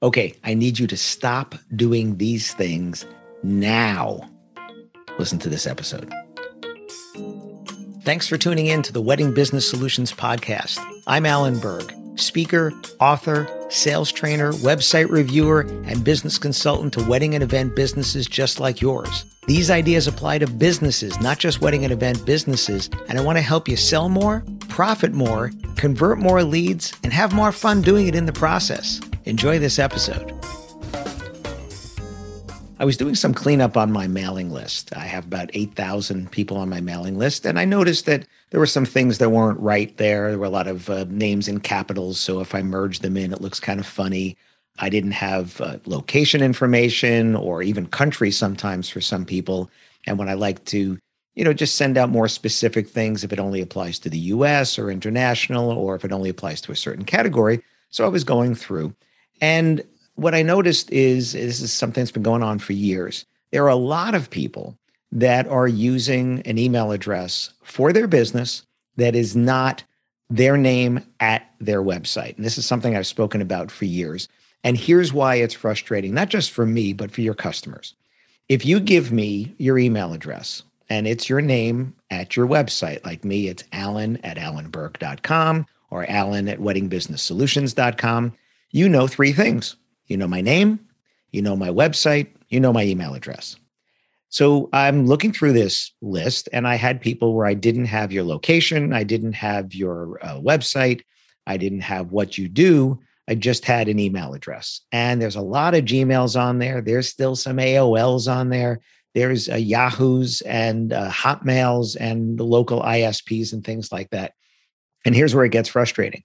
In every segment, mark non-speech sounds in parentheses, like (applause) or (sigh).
Okay, I need you to stop doing these things now. Listen to this episode. Thanks for tuning in to the Wedding Business Solutions Podcast. I'm Alan Berg, speaker, author, sales trainer, website reviewer, and business consultant to wedding and event businesses just like yours. These ideas apply to businesses, not just wedding and event businesses, and I want to help you sell more, profit more, convert more leads, and have more fun doing it in the process. Enjoy this episode. I was doing some cleanup on my mailing list. I have about 8,000 people on my mailing list, and I noticed that there were some things that weren't right there. There were a lot of uh, names in capitals, so if I merge them in, it looks kind of funny. I didn't have uh, location information or even country sometimes for some people. And when I like to, you know, just send out more specific things if it only applies to the US or international or if it only applies to a certain category. So I was going through and what I noticed is this is something that's been going on for years. There are a lot of people that are using an email address for their business that is not their name at their website. And this is something I've spoken about for years. And here's why it's frustrating, not just for me, but for your customers. If you give me your email address and it's your name at your website, like me, it's alan at alanberg.com or alan at weddingbusinesssolutions.com you know three things you know my name, you know my website, you know my email address. So I'm looking through this list, and I had people where I didn't have your location, I didn't have your uh, website, I didn't have what you do. I just had an email address. And there's a lot of Gmails on there. There's still some AOLs on there. There's uh, Yahoos and uh, Hotmails and the local ISPs and things like that. And here's where it gets frustrating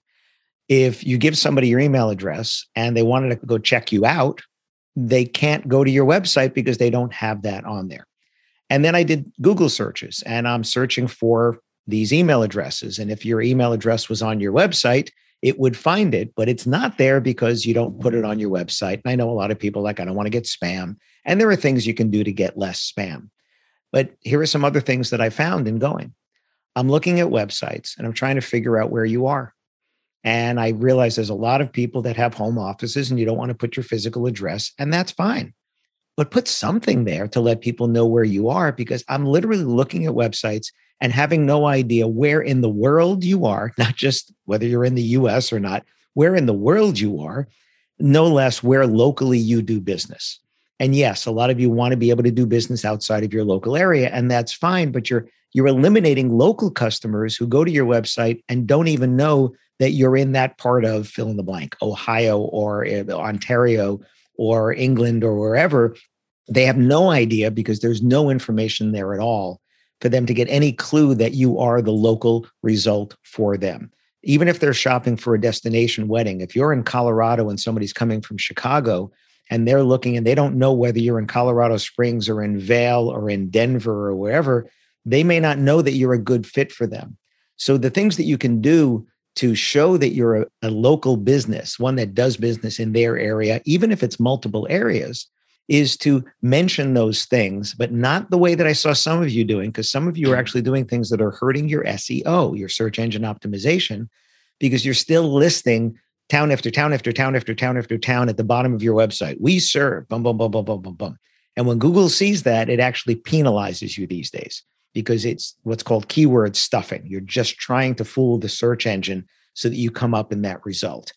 if you give somebody your email address and they wanted to go check you out, they can't go to your website because they don't have that on there. And then I did Google searches and I'm searching for these email addresses. And if your email address was on your website, it would find it, but it's not there because you don't put it on your website. And I know a lot of people like, I don't want to get spam. And there are things you can do to get less spam. But here are some other things that I found in going. I'm looking at websites and I'm trying to figure out where you are. And I realize there's a lot of people that have home offices and you don't want to put your physical address, and that's fine. But put something there to let people know where you are because I'm literally looking at websites and having no idea where in the world you are, (laughs) not just whether you're in the US or not, where in the world you are, no less where locally you do business. And yes, a lot of you want to be able to do business outside of your local area, and that's fine, but you're you're eliminating local customers who go to your website and don't even know that you're in that part of fill in the blank, Ohio or eh, Ontario or England or wherever. They have no idea because there's no information there at all for them to get any clue that you are the local result for them. Even if they're shopping for a destination wedding, if you're in Colorado and somebody's coming from Chicago and they're looking and they don't know whether you're in Colorado Springs or in Vail or in Denver or wherever, they may not know that you're a good fit for them. So the things that you can do to show that you're a, a, local business, one that does business in their area, even if it's multiple areas, is to mention those things, but not the way that I saw some of you doing, because some of you are actually doing things that are hurting your SEO, your search engine optimization, because you're still listing town after town after town after town after town at the bottom of your website. We serve, bum, bum, bum, bum, bum, bum, bum. And when Google sees that, it actually penalizes you these days because it's what's called keyword stuffing. You're just trying to fool the search engine so that you come up in that result.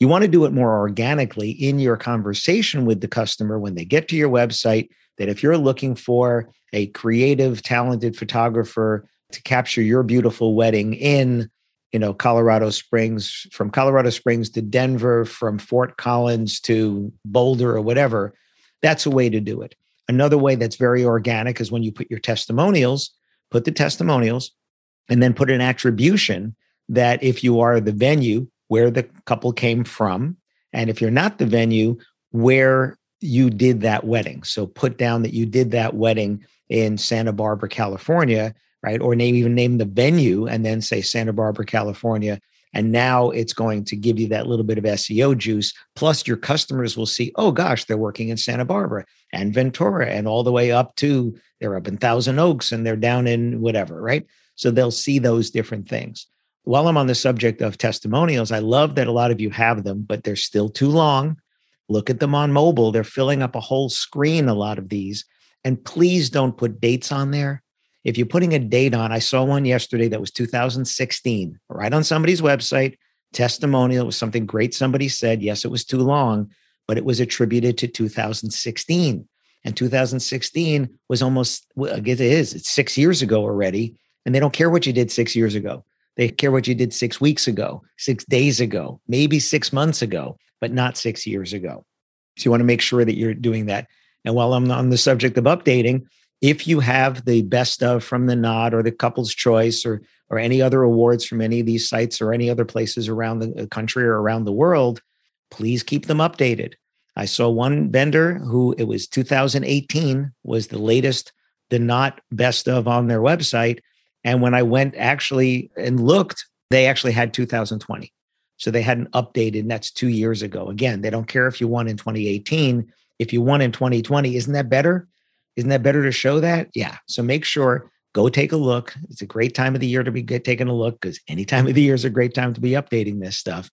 You want to do it more organically in your conversation with the customer when they get to your website. That if you're looking for a creative, talented photographer to capture your beautiful wedding in you know colorado springs from colorado springs to denver from fort collins to boulder or whatever that's a way to do it. Another way that's very organic is when you put your testimonials put the testimonials and then put an attribution that if you are the venue where the couple came from and if you're not the venue where you did that wedding. So put down that you did that wedding in santa barbara california right? Or name even name the venue and then say Santa Barbara, California. And now it's going to give you that little bit of SEO juice. Plus, your customers will see, oh gosh, they're working in Santa Barbara and Ventura and all the way up to they're up in Thousand Oaks and they're down in whatever, right? So they'll see those different things. While I'm on the subject of testimonials, I love that a lot of you have them, but they're still too long. Look at them on mobile. They're filling up a whole screen, a lot of these. And please don't put dates on there if you're putting a date on, I saw one yesterday that was 2016, right on somebody's website, testimonial. It was something great somebody said. Yes, it was too long, but it was attributed to 2016. And 2016 was almost, it is, it's six years ago already. And they don't care what you did six years ago. They care what you did six weeks ago, six days ago, maybe six months ago, but not six years ago. So you want to make sure that you're doing that. And while I'm on the subject of updating, if you have the best of from the Knot or the Couples Choice or or any other awards from any of these sites or any other places around the uh, country or around the world, please keep them updated. I saw one vendor who it was 2018 was the latest the Knot best of on their website and when I went actually and looked, they actually had 2020. So they hadn't updated, and that's two years ago. Again, they don't care if you won in 2018. If you won in 2020, isn't that better? Isn't that better to show that? Yeah. So make sure go take a look. It's a great time of the year to be taking a look because any time of the year is a great time to be updating this stuff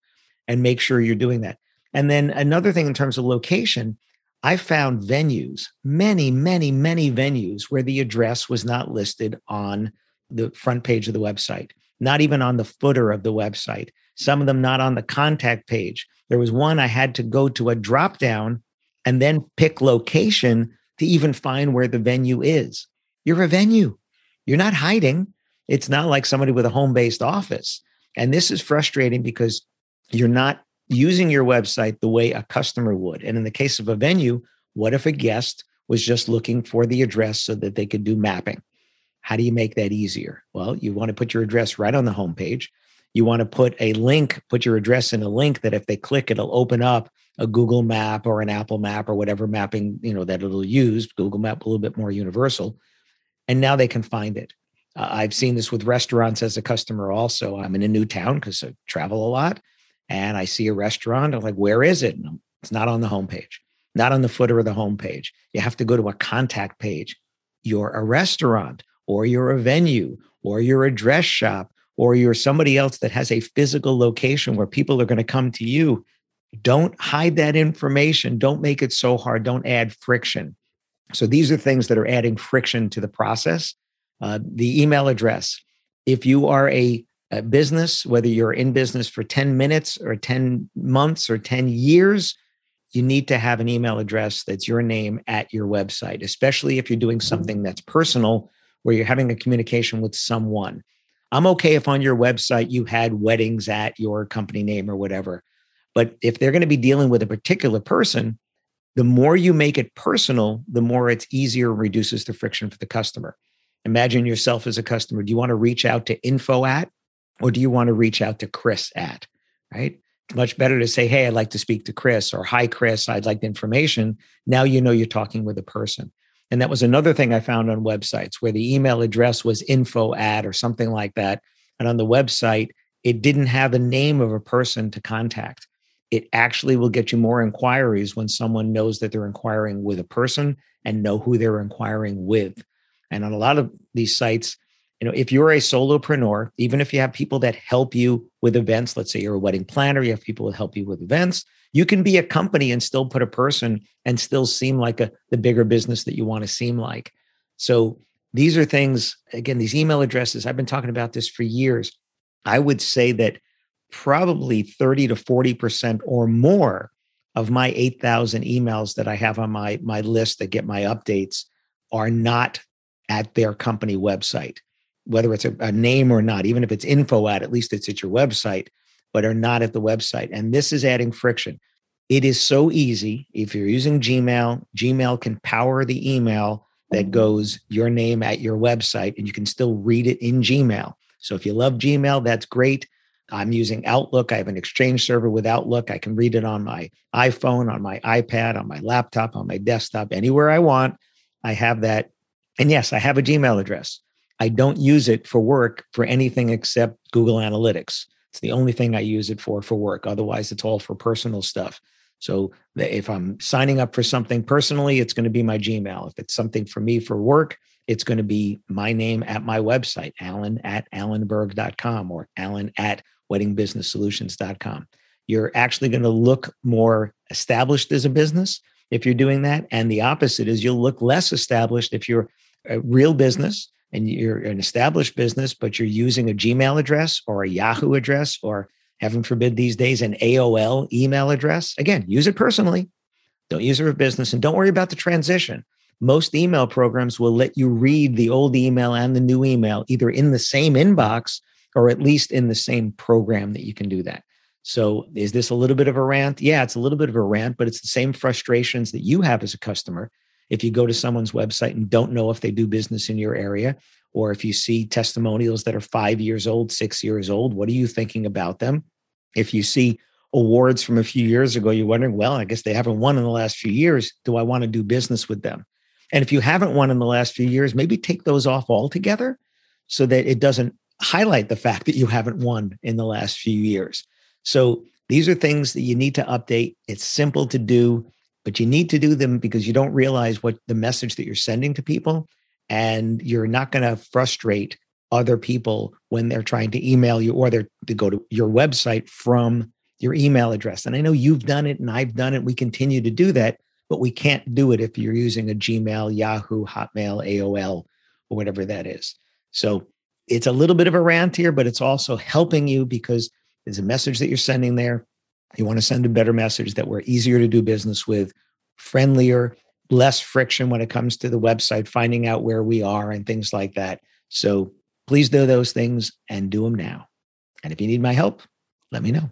and make sure you're doing that. And then another thing in terms of location, I found venues, many, many, many venues where the address was not listed on the front page of the website, not even on the footer of the website, some of them not on the contact page. There was one I had to go to a drop down and then pick location to even find where the venue is. You're a venue. You're not hiding. It's not like somebody with a home based office. And this is frustrating because you're not using your website the way a customer would. And in the case of a venue, what if a guest was just looking for the address so that they could do mapping? How do you make that easier? Well, you want to put your address right on the homepage. You want to put a link, put your address in a link that if they click, it'll open up a Google map or an Apple map or whatever mapping, you know, that it'll use. Google map a little bit more universal. And now they can find it. Uh, I've seen this with restaurants as a customer also. I'm in a new town because I travel a lot and I see a restaurant. I'm like, where is it? No, it's not on the homepage, not on the footer of the homepage. You have to go to a contact page. You're a restaurant or you're a venue or you're a dress shop or you're somebody else that has a physical location where people are going to come to you don't hide that information. Don't make it so hard. Don't add friction. So these are things that are adding friction to the process. Uh, the email address. If you are a, a business, whether you're in business for 10 minutes or 10 months or 10 years, you need to have an email address that's your name at your website, especially if you're doing something that's personal where you're having a communication with someone. I'm okay if on your website you had weddings at your company name or whatever. But if they're going to be dealing with a particular person, the more you make it personal, the more it's easier and reduces the friction for the customer. Imagine yourself as a customer. Do you want to reach out to info at, or do you want to reach out to Chris at? Right? Much better to say, Hey, I'd like to speak to Chris, or Hi, Chris, I'd like the information. Now you know you're talking with a person. And that was another thing I found on websites where the email address was info at or something like that. And on the website, it didn't have a name of a person to contact it actually will get you more inquiries when someone knows that they're inquiring with a person and know who they're inquiring with. And on a lot of these sites, you know, if you're a solopreneur, even if you have people that help you with events, let's say you're a wedding planner, you have people that help you with events, you can be a company and still put a person and still seem like a the bigger business that you want to seem like. So these are things, again, these email addresses, I've been talking about this for years. I would say that probably 30 to 40% or more of my 8,000 emails that I have on my, my list that get my updates are not at their company website, whether it's a, a name or not, even if it's info at, at least it's at your website, but are not at the website. And this is adding friction. It is so easy. If you're using Gmail, Gmail can power the email that goes your name at your website and you can still read it in Gmail. So if you love Gmail, that's great. I'm using Outlook. I have an Exchange server with Outlook. I can read it on my iPhone, on my iPad, on my laptop, on my desktop, anywhere I want. I have that. And yes, I have a Gmail address. I don't use it for work for anything except Google Analytics. It's the only thing I use it for for work. Otherwise, it's all for personal stuff. So if I'm signing up for something personally, it's going to be my Gmail. If it's something for me for work, it's going to be my name at my website, alan at alanberg.com or alan at weddingbusinesssolutions.com. You're actually going to look more established as a business if you're doing that. And the opposite is you'll look less established if you're a real business and you're an established business, but you're using a Gmail address or a Yahoo address or heaven forbid these days, an AOL email address. Again, use it personally. Don't use it for business and don't worry about the transition. Most email programs will let you read the old email and the new email either in the same inbox or at least in the same program that you can do that. So, is this a little bit of a rant? Yeah, it's a little bit of a rant, but it's the same frustrations that you have as a customer. If you go to someone's website and don't know if they do business in your area, or if you see testimonials that are five years old, six years old, what are you thinking about them? If you see awards from a few years ago, you're wondering, well, I guess they haven't won in the last few years. Do I want to do business with them? And if you haven't won in the last few years, maybe take those off altogether so that it doesn't highlight the fact that you haven't won in the last few years. So these are things that you need to update. It's simple to do, but you need to do them because you don't realize what the message that you're sending to people and you're not going to frustrate other people when they're trying to email you or they're to go to your website from your email address. And I know you've done it and I've done it. We continue to do that, but we can't do it if you're using a Gmail, Yahoo, Hotmail, AOL, or whatever that is. So it's a little bit of a rant here, but it's also helping you because there's a message that you're sending there. You want to send a better message that we're easier to do business with, friendlier, less friction when it comes to the website, finding out where we are and things like that. So please do those things and do them now. And if you need my help, let me know.